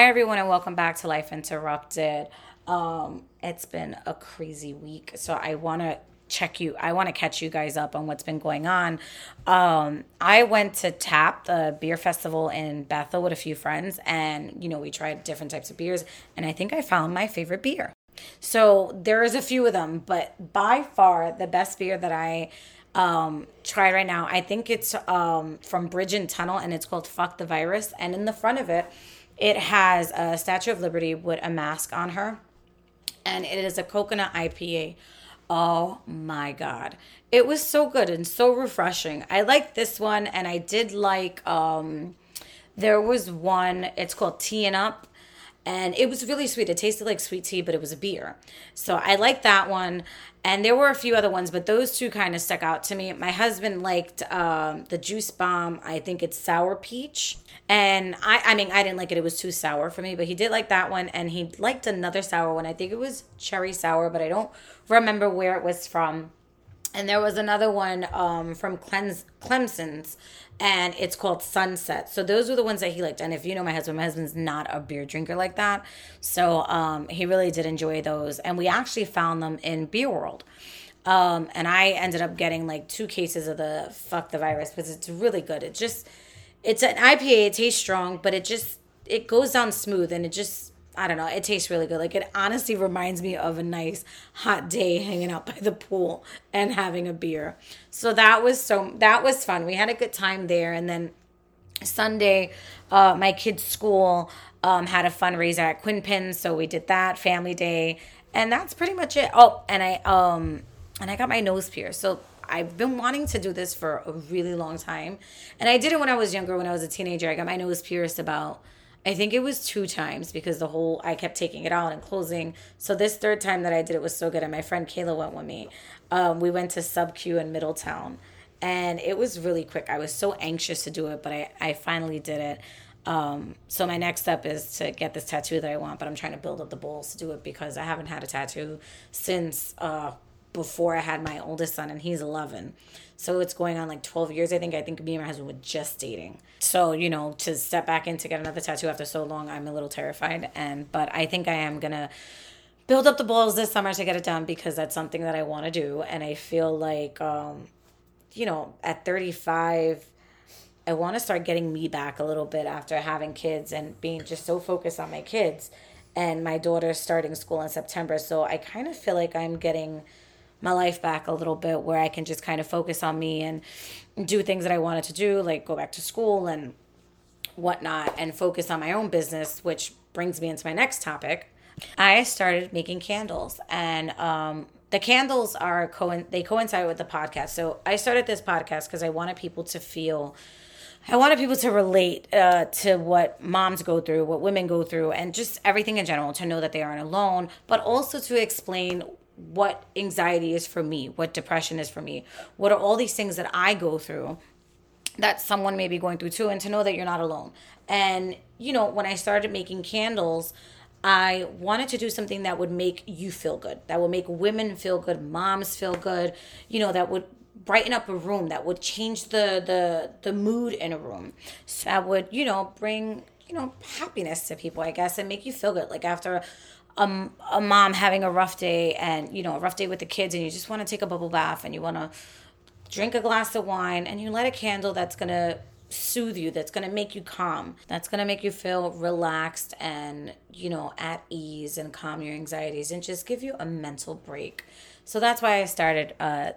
Hi, everyone, and welcome back to Life Interrupted. Um, it's been a crazy week, so I want to check you. I want to catch you guys up on what's been going on. Um, I went to Tap, the beer festival in Bethel, with a few friends, and you know we tried different types of beers, and I think I found my favorite beer. So there's a few of them, but by far the best beer that I um tried right now, I think it's um from Bridge and Tunnel, and it's called Fuck the Virus, and in the front of it it has a Statue of Liberty with a mask on her, and it is a coconut IPA. Oh my god. It was so good and so refreshing. I like this one and I did like um there was one it's called Teeing Up and it was really sweet. It tasted like sweet tea, but it was a beer. So I liked that one. And there were a few other ones, but those two kind of stuck out to me. My husband liked um, the Juice Bomb. I think it's sour peach. And I, I mean, I didn't like it. It was too sour for me, but he did like that one. And he liked another sour one. I think it was cherry sour, but I don't remember where it was from. And there was another one um, from Clems- Clemson's and it's called Sunset. So those were the ones that he liked. And if you know my husband, my husband's not a beer drinker like that. So um, he really did enjoy those. And we actually found them in Beer World. Um, and I ended up getting like two cases of the fuck the virus because it's really good. It just, it's an IPA. It tastes strong, but it just, it goes down smooth and it just I don't know. It tastes really good. Like it honestly reminds me of a nice hot day hanging out by the pool and having a beer. So that was so that was fun. We had a good time there, and then Sunday, uh, my kids' school um, had a fundraiser at Quinpin, so we did that family day, and that's pretty much it. Oh, and I um and I got my nose pierced. So I've been wanting to do this for a really long time, and I did it when I was younger. When I was a teenager, I got my nose pierced about I think it was two times because the whole I kept taking it out and closing. So this third time that I did it was so good, and my friend Kayla went with me. Um, we went to Sub Q in Middletown, and it was really quick. I was so anxious to do it, but I I finally did it. Um, so my next step is to get this tattoo that I want, but I'm trying to build up the balls to do it because I haven't had a tattoo since uh, before I had my oldest son, and he's 11. So it's going on like 12 years, I think. I think me and my husband were just dating. So, you know, to step back in to get another tattoo after so long, I'm a little terrified. And, but I think I am going to build up the balls this summer to get it done because that's something that I want to do. And I feel like, um, you know, at 35, I want to start getting me back a little bit after having kids and being just so focused on my kids. And my daughter's starting school in September. So I kind of feel like I'm getting my life back a little bit where I can just kind of focus on me and do things that I wanted to do, like go back to school and whatnot, and focus on my own business, which brings me into my next topic. I started making candles, and um, the candles are co- they coincide with the podcast. So I started this podcast because I wanted people to feel. I wanted people to relate uh, to what moms go through, what women go through, and just everything in general to know that they aren't alone, but also to explain what anxiety is for me, what depression is for me, what are all these things that I go through that someone may be going through too, and to know that you're not alone. And, you know, when I started making candles, I wanted to do something that would make you feel good, that would make women feel good, moms feel good, you know, that would brighten up a room, that would change the the the mood in a room. So that would, you know, bring, you know, happiness to people, I guess, and make you feel good. Like after a, a mom having a rough day and you know a rough day with the kids and you just want to take a bubble bath and you want to drink a glass of wine and you light a candle that's going to soothe you that's going to make you calm that's going to make you feel relaxed and you know at ease and calm your anxieties and just give you a mental break so that's why i started uh,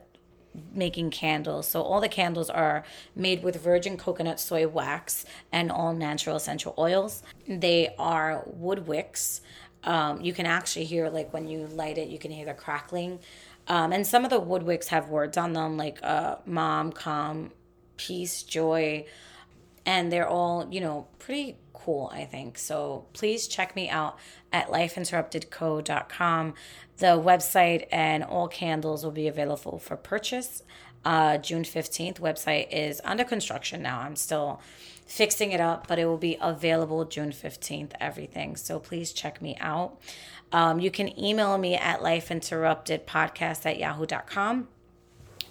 making candles. So all the candles are made with virgin coconut soy wax and all natural essential oils. They are wood wicks um, you can actually hear like when you light it, you can hear the crackling. Um, and some of the wood wicks have words on them like uh, mom, calm, peace, joy, and they're all you know pretty cool. I think so. Please check me out at lifeinterruptedco.com. The website and all candles will be available for purchase. Uh, June 15th. Website is under construction now. I'm still fixing it up, but it will be available June 15th, everything. So please check me out. Um, you can email me at lifeinterruptedpodcast at yahoo.com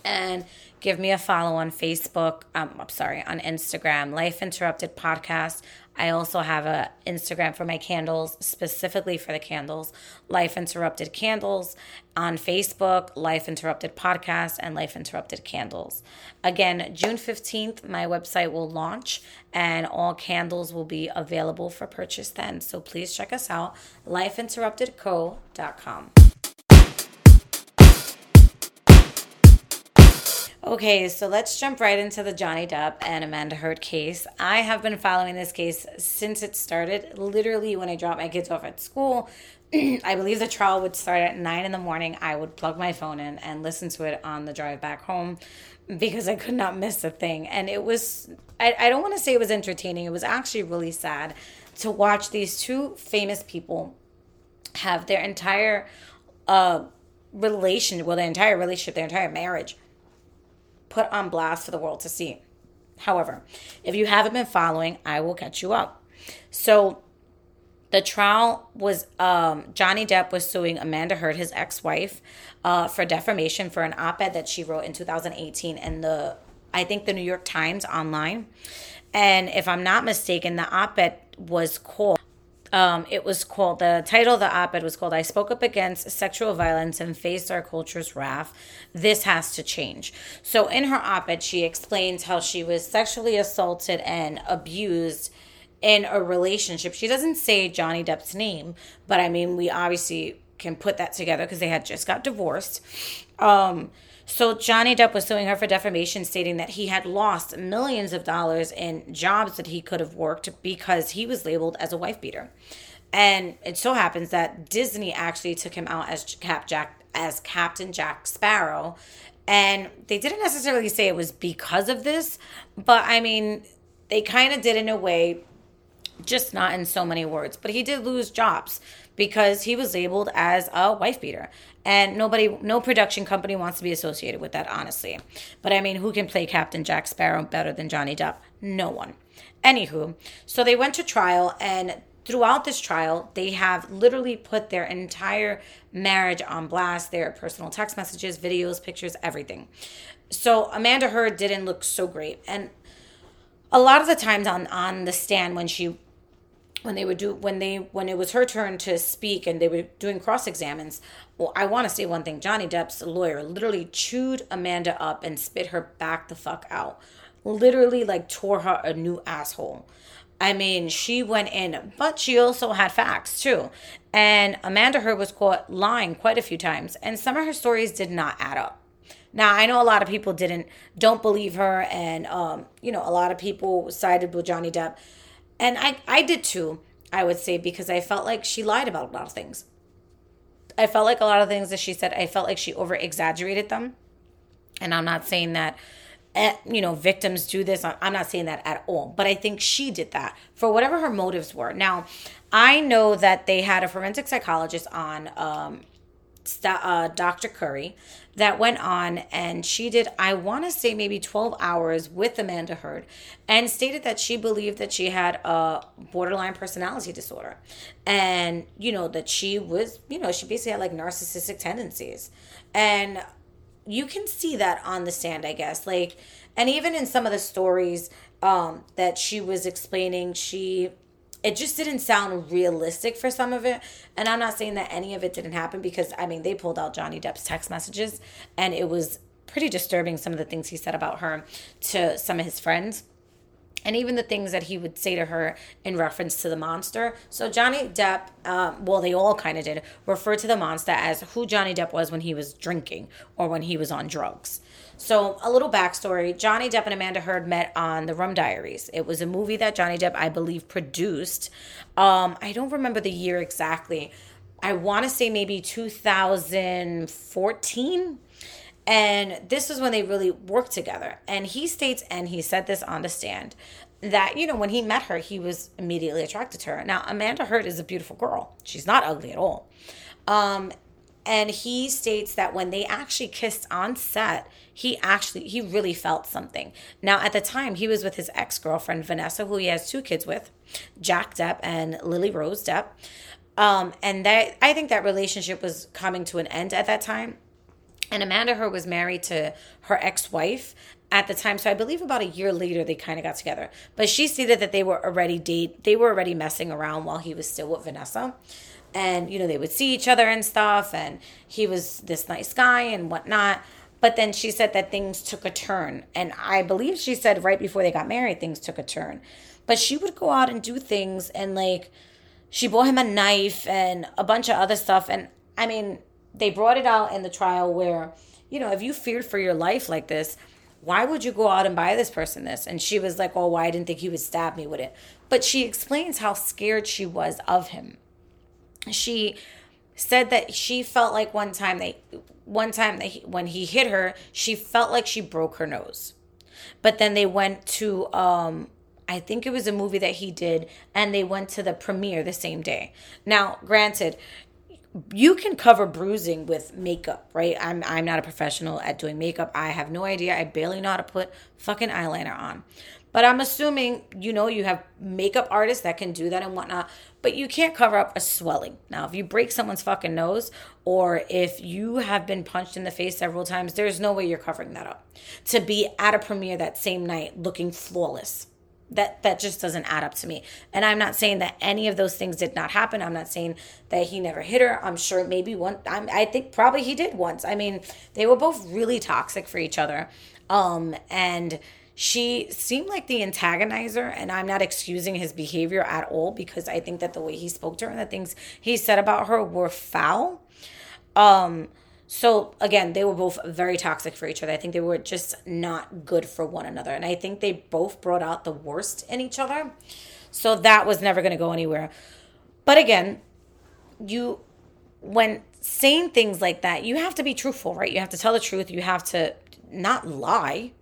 and give me a follow on Facebook. Um, I'm sorry, on Instagram, Life Interrupted Podcast. I also have a Instagram for my candles, specifically for the candles, Life Interrupted Candles. On Facebook, Life Interrupted Podcast and Life Interrupted Candles. Again, June 15th, my website will launch and all candles will be available for purchase then. So please check us out, lifeinterruptedco.com. Okay, so let's jump right into the Johnny Depp and Amanda Heard case. I have been following this case since it started. Literally, when I dropped my kids off at school, I believe the trial would start at nine in the morning. I would plug my phone in and listen to it on the drive back home because I could not miss a thing. And it was, I, I don't want to say it was entertaining, it was actually really sad to watch these two famous people have their entire uh, relation, well, their entire relationship, their entire marriage put on blast for the world to see. However, if you haven't been following, I will catch you up. So, the trial was um, Johnny Depp was suing Amanda Heard, his ex-wife, uh, for defamation for an op-ed that she wrote in 2018 in the I think the New York Times online. And if I'm not mistaken, the op-ed was called um, it was called, the title of the op ed was called I Spoke Up Against Sexual Violence and Faced Our Culture's Wrath. This has to change. So, in her op ed, she explains how she was sexually assaulted and abused in a relationship. She doesn't say Johnny Depp's name, but I mean, we obviously can put that together because they had just got divorced. Um, so Johnny Depp was suing her for defamation, stating that he had lost millions of dollars in jobs that he could have worked because he was labeled as a wife beater. And it so happens that Disney actually took him out as Cap Jack as Captain Jack Sparrow. And they didn't necessarily say it was because of this, but I mean, they kind of did in a way, just not in so many words. But he did lose jobs because he was labeled as a wife beater and nobody no production company wants to be associated with that honestly. But i mean who can play captain jack sparrow better than johnny depp? No one. Anywho so they went to trial and throughout this trial they have literally put their entire marriage on blast their personal text messages videos pictures everything. So amanda heard didn't look so great. And a lot of the times on on the stand when she when they would do when they when it was her turn to speak and they were doing cross examines well i want to say one thing johnny depp's lawyer literally chewed amanda up and spit her back the fuck out. Literally like tore her a new asshole. I mean she went in but she also had facts too. And amanda heard was caught lying quite a few times and some of her stories did not add up. Now I know a lot of people didn't don't believe her, and um, you know a lot of people sided with Johnny Depp and I, I did too, I would say, because I felt like she lied about a lot of things. I felt like a lot of things that she said, I felt like she over exaggerated them. And I'm not saying that, eh, you know, victims do this. I'm not saying that at all. But I think she did that for whatever her motives were. Now, I know that they had a forensic psychologist on um, uh, Dr. Curry that went on and she did, I want to say maybe 12 hours with Amanda Heard and stated that she believed that she had a borderline personality disorder. And, you know, that she was, you know, she basically had like narcissistic tendencies. And you can see that on the stand, I guess. Like, and even in some of the stories um, that she was explaining, she it just didn't sound realistic for some of it. And I'm not saying that any of it didn't happen because I mean they pulled out Johnny Depp's text messages and it was pretty disturbing some of the things he said about her to some of his friends and even the things that he would say to her in reference to the monster. So Johnny Depp, um, well, they all kind of did refer to the monster as who Johnny Depp was when he was drinking or when he was on drugs. So, a little backstory Johnny Depp and Amanda Heard met on The Rum Diaries. It was a movie that Johnny Depp, I believe, produced. Um, I don't remember the year exactly. I want to say maybe 2014. And this was when they really worked together. And he states, and he said this on the stand, that, you know, when he met her, he was immediately attracted to her. Now, Amanda Heard is a beautiful girl. She's not ugly at all. Um, and he states that when they actually kissed on set he actually he really felt something now at the time he was with his ex-girlfriend vanessa who he has two kids with jack depp and lily rose depp um, and that i think that relationship was coming to an end at that time And Amanda Heard was married to her ex-wife at the time. So I believe about a year later they kind of got together. But she stated that they were already date they were already messing around while he was still with Vanessa. And you know, they would see each other and stuff, and he was this nice guy and whatnot. But then she said that things took a turn. And I believe she said right before they got married, things took a turn. But she would go out and do things and like she bought him a knife and a bunch of other stuff. And I mean, they brought it out in the trial where, you know, if you feared for your life like this, why would you go out and buy this person this? And she was like, oh, why well, I didn't think he would stab me with it. But she explains how scared she was of him. She said that she felt like one time they, one time they, when he hit her, she felt like she broke her nose. But then they went to, um, I think it was a movie that he did, and they went to the premiere the same day. Now, granted, you can cover bruising with makeup, right? I'm I'm not a professional at doing makeup. I have no idea. I barely know how to put fucking eyeliner on. But I'm assuming you know you have makeup artists that can do that and whatnot. But you can't cover up a swelling. Now, if you break someone's fucking nose or if you have been punched in the face several times, there's no way you're covering that up. To be at a premiere that same night looking flawless that that just doesn't add up to me and i'm not saying that any of those things did not happen i'm not saying that he never hit her i'm sure maybe one I'm, i think probably he did once i mean they were both really toxic for each other um and she seemed like the antagonizer and i'm not excusing his behavior at all because i think that the way he spoke to her and the things he said about her were foul um so again, they were both very toxic for each other. I think they were just not good for one another. And I think they both brought out the worst in each other. So that was never going to go anywhere. But again, you when saying things like that, you have to be truthful, right? You have to tell the truth. You have to not lie.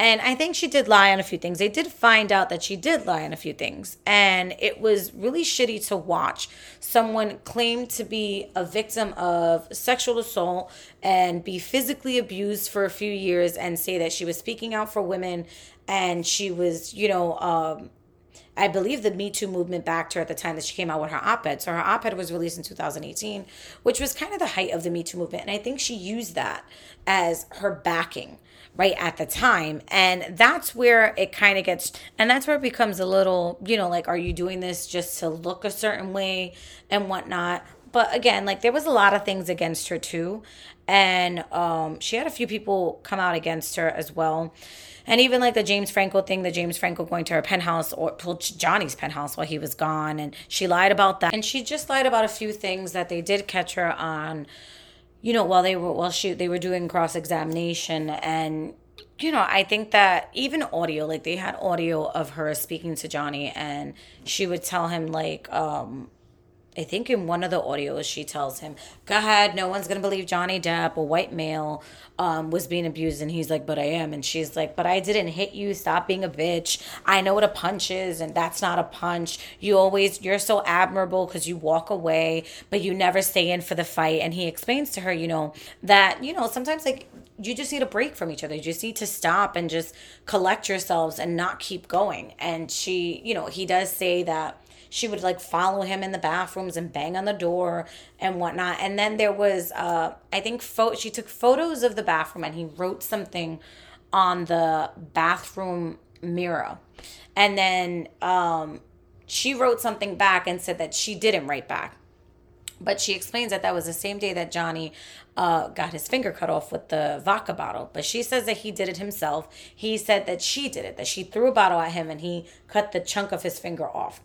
And I think she did lie on a few things. They did find out that she did lie on a few things. And it was really shitty to watch someone claim to be a victim of sexual assault and be physically abused for a few years and say that she was speaking out for women and she was, you know, um, I believe the Me Too movement backed her at the time that she came out with her op ed. So her op ed was released in 2018, which was kind of the height of the Me Too movement. And I think she used that as her backing right at the time. And that's where it kind of gets, and that's where it becomes a little, you know, like, are you doing this just to look a certain way and whatnot? But again, like, there was a lot of things against her too. And um, she had a few people come out against her as well. And even like the James Franco thing, the James Franco going to her penthouse or Johnny's penthouse while he was gone. And she lied about that. And she just lied about a few things that they did catch her on you know, while they were while she they were doing cross examination and you know, I think that even audio, like they had audio of her speaking to Johnny and she would tell him like um I think in one of the audios she tells him, "Go ahead, no one's gonna believe Johnny Depp, a white male, um, was being abused." And he's like, "But I am." And she's like, "But I didn't hit you. Stop being a bitch. I know what a punch is, and that's not a punch. You always, you're so admirable because you walk away, but you never stay in for the fight." And he explains to her, you know, that you know sometimes like you just need a break from each other. You just need to stop and just collect yourselves and not keep going. And she, you know, he does say that she would like follow him in the bathrooms and bang on the door and whatnot. And then there was, uh, I think, fo- she took photos of the bathroom and he wrote something on the bathroom mirror. And then um, she wrote something back and said that she didn't write back. But she explains that that was the same day that Johnny uh, got his finger cut off with the vodka bottle. But she says that he did it himself. He said that she did it, that she threw a bottle at him and he cut the chunk of his finger off.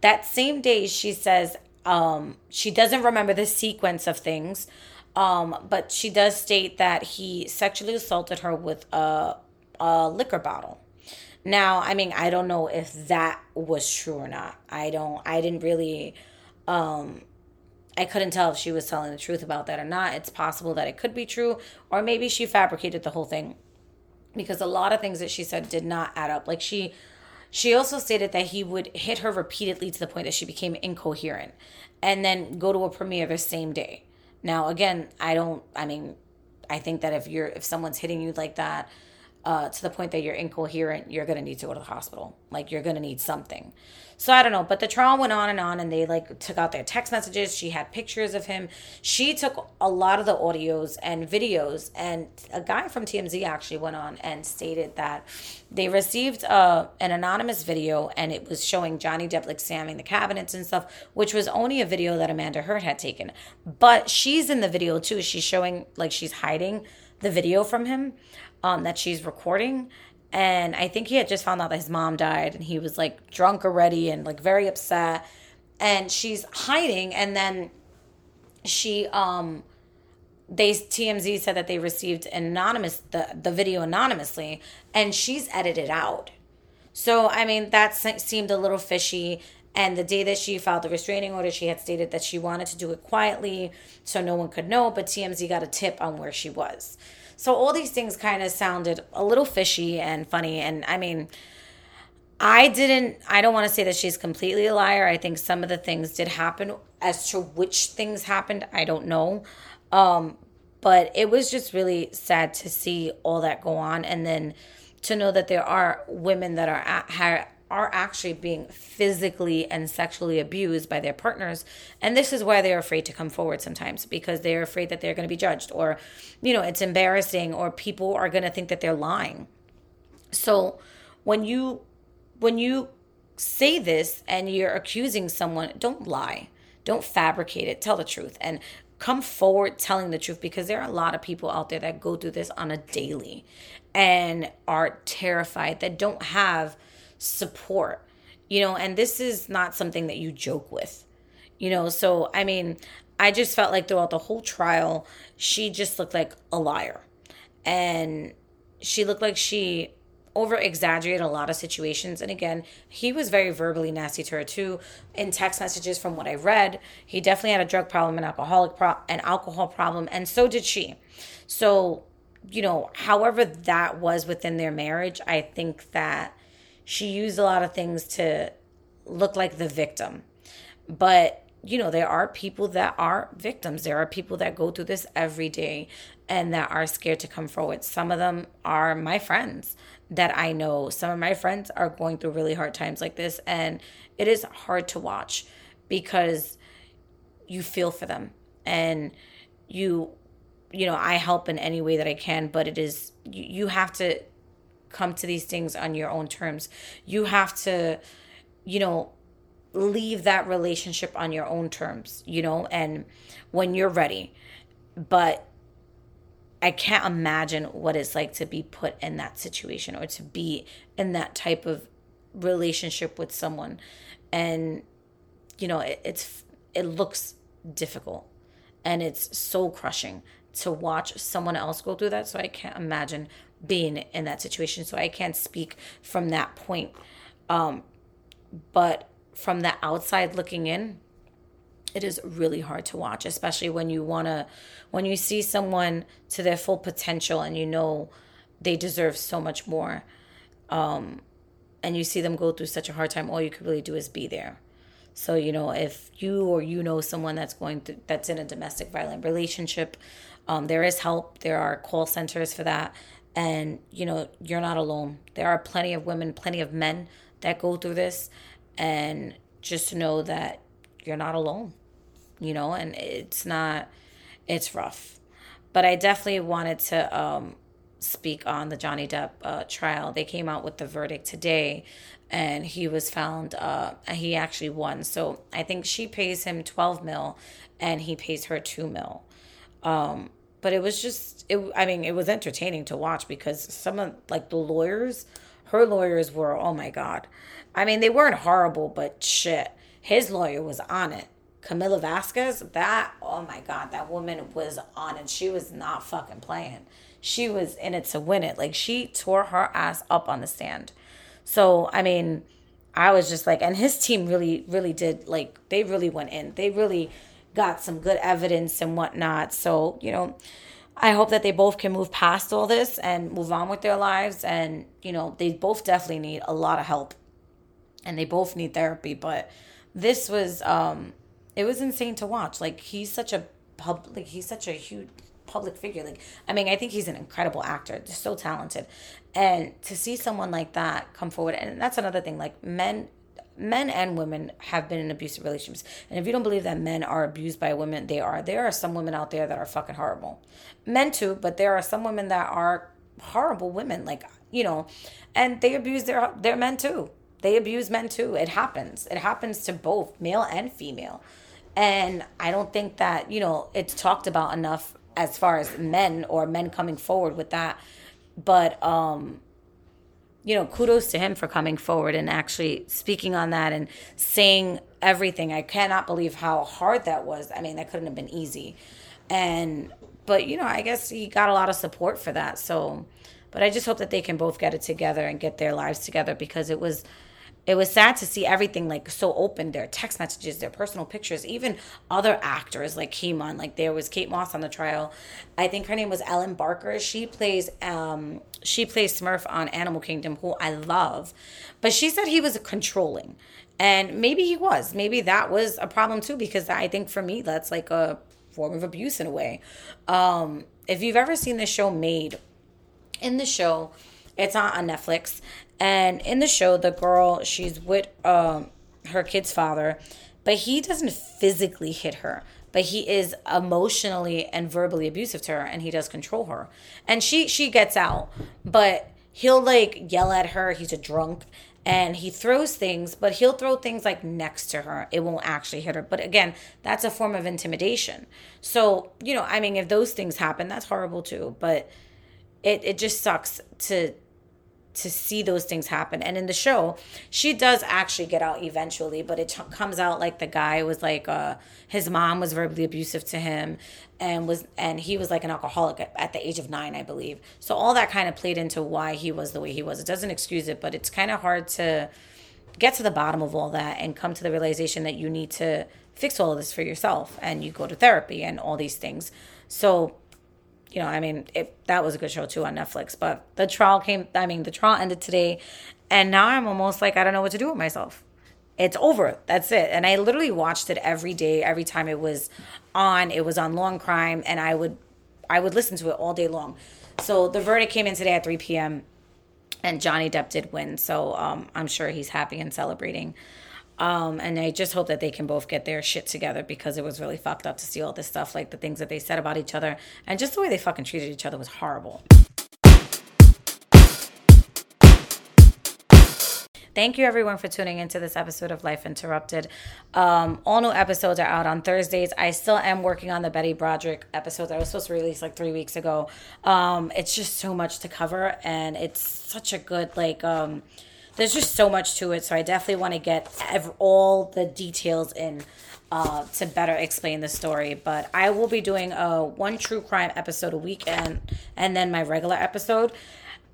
That same day, she says um, she doesn't remember the sequence of things, um, but she does state that he sexually assaulted her with a, a liquor bottle. Now, I mean, I don't know if that was true or not. I don't, I didn't really, um, I couldn't tell if she was telling the truth about that or not. It's possible that it could be true, or maybe she fabricated the whole thing because a lot of things that she said did not add up. Like she she also stated that he would hit her repeatedly to the point that she became incoherent and then go to a premiere the same day. Now, again, I don't, I mean, I think that if you're, if someone's hitting you like that, uh, to the point that you're incoherent, you're gonna need to go to the hospital. Like you're gonna need something. So I don't know, but the trial went on and on, and they like took out their text messages. She had pictures of him. She took a lot of the audios and videos, and a guy from TMZ actually went on and stated that they received uh, an anonymous video, and it was showing Johnny Depp like slamming the cabinets and stuff, which was only a video that Amanda Heard had taken. But she's in the video too. She's showing like she's hiding the video from him um, that she's recording and I think he had just found out that his mom died and he was like drunk already and like very upset and she's hiding and then she um they TMZ said that they received anonymous the the video anonymously and she's edited out. So I mean that seemed a little fishy and the day that she filed the restraining order she had stated that she wanted to do it quietly so no one could know but TMZ got a tip on where she was. So all these things kind of sounded a little fishy and funny. And I mean, I didn't, I don't want to say that she's completely a liar. I think some of the things did happen. As to which things happened, I don't know. Um, but it was just really sad to see all that go on. And then to know that there are women that are at, are actually being physically and sexually abused by their partners. And this is why they're afraid to come forward sometimes because they're afraid that they're going to be judged or you know it's embarrassing or people are going to think that they're lying. So when you when you say this and you're accusing someone don't lie. Don't fabricate it. Tell the truth and come forward telling the truth because there are a lot of people out there that go through this on a daily and are terrified that don't have support, you know, and this is not something that you joke with, you know. So, I mean, I just felt like throughout the whole trial, she just looked like a liar. And she looked like she over exaggerated a lot of situations. And again, he was very verbally nasty to her too. In text messages, from what I read, he definitely had a drug problem, an alcoholic pro- an alcohol problem, and so did she. So, you know, however that was within their marriage, I think that she used a lot of things to look like the victim. But, you know, there are people that are victims. There are people that go through this every day and that are scared to come forward. Some of them are my friends that I know. Some of my friends are going through really hard times like this. And it is hard to watch because you feel for them and you you know i help in any way that i can but it is you, have to come to these things on your own terms. You have to, you know, leave that relationship on your own terms, you know, and when you're ready. But I can't imagine what it's like to be put in that situation or to be in that type of relationship with someone. And, you know, it, it's, it looks difficult and it's soul crushing to watch someone else go through that. So I can't imagine being in that situation. So I can't speak from that point. Um, but from the outside looking in, it is really hard to watch, especially when you want to, when you see someone to their full potential and you know they deserve so much more. Um, and you see them go through such a hard time, all you could really do is be there. So, you know, if you or you know someone that's going through, that's in a domestic violent relationship, um, there is help. There are call centers for that and you know you're not alone. There are plenty of women plenty of men that go through this. And just know that you're not alone you know and it's not it's rough. But i definitely wanted to um, speak on the johnny depp uh, trial. They came out with the verdict today and he was found uh, he actually won. So i think she pays him 12 mil and he pays her 2 mil. Um, but it was just it i mean it was entertaining to watch because some of like the lawyers her lawyers were oh my god. I mean they weren't horrible but shit his lawyer was on it. Camila vasquez that oh my god that woman was on it. She was not fucking playing. She was in it to win it. Like she tore her ass up on the stand. So i mean i was just like and his team really really did like they really went in. They really got some good evidence and whatnot. So, you know, I hope that they both can move past all this and move on with their lives. And, you know, they both definitely need a lot of help and they both need therapy. But this was, um, it was insane to watch. Like, he's such a public, like, he's such a huge, public figure. Like, I mean, I think he's an incredible actor, just so talented. And to see someone like that come forward, and that's another thing, like men men and women have been in abusive relationships. And if you don't believe that men are abused by women, they are. There are some women out there that are fucking horrible. Men too, but there are some women that are horrible women, like, you know, and they abuse their their men too. They abuse men too. It happens. It happens to both male and female. And I don't think that, you know, it's talked about enough as far as men or men coming forward with that. But um you know, kudos to him for coming forward and actually speaking on that and saying everything. I cannot believe how hard that was. I mean, that couldn't have been easy. And, but, you know, I guess he got a lot of support for that. So, but I just hope that they can both get it together and get their lives together because it was it was sad to see everything like so open their text messages their personal pictures even other actors like came on. Like there was kate moss on the trial. I think her name was ellen Barkin. She plays um she plays smurf on animal kingdom who i love. But she said he was controlling. And maybe he was. Maybe that was a problem too because i think for me that's like a form of abuse in a way. Um if you've ever seen the show Maid in the show it's on, on netflix and in the show, the girl, she's with um, her kid's father, but he doesn't physically hit her, but he is emotionally and verbally abusive to her, and he does control her. And she she gets out, but he'll like yell at her. He's a drunk, and he throws things, but he'll throw things like next to her. It won't actually hit her. But again, that's a form of intimidation. So, you know, I mean, if those things happen, that's horrible too. But it, it just sucks to to see those things happen. And in the show, she does actually get out eventually, but it comes out like the guy was like uh his mom was verbally abusive to him and was and he was like an alcoholic at, at the age of 9, I believe. So all that kind of played into why he was the way he was. It doesn't excuse it, but it's kind of hard to get to the bottom of all that and come to the realization that you need to fix all of this for yourself and you go to therapy and all these things. So you know, I mean, it, that was a good show too on Netflix. But the trial came, I mean, the trial ended today. And now I'm almost like, I don't know what to do with myself. It's over. That's it. And I literally watched it every day, every time it was on. It was on Law&Crime. And I would, I would listen to it all day long. So the verdict came in today at 3 p.m. And Johnny Depp did win. So um, I'm sure he's happy and celebrating. Um, and I just hope that they can both get their shit together because it was really fucked up to see all this stuff, like the things that they said about each other, and just the way they fucking treated each other was horrible. Thank you everyone for tuning into this episode of Life Interrupted. Um, all new episodes are out on Thursdays. I still am working on the Betty Broderick episodes I was supposed to release like three weeks ago. Um, it's just so much to cover, and it's such a good like. Um, there's just so much to it. So I definitely want to get ev- all the details in uh, to better explain the story. But I will be doing a one true crime episode a week and and then my regular episode.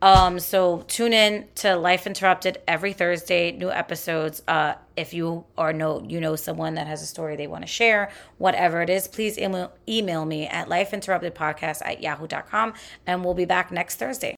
Um, so tune in to Life Interrupted every Thursday, new episodes. Uh, if you or know you know someone that has a story they want to share, whatever it is, please email, email me at lifeinterruptedpodcast at yahoo.com and we'll be back next Thursday.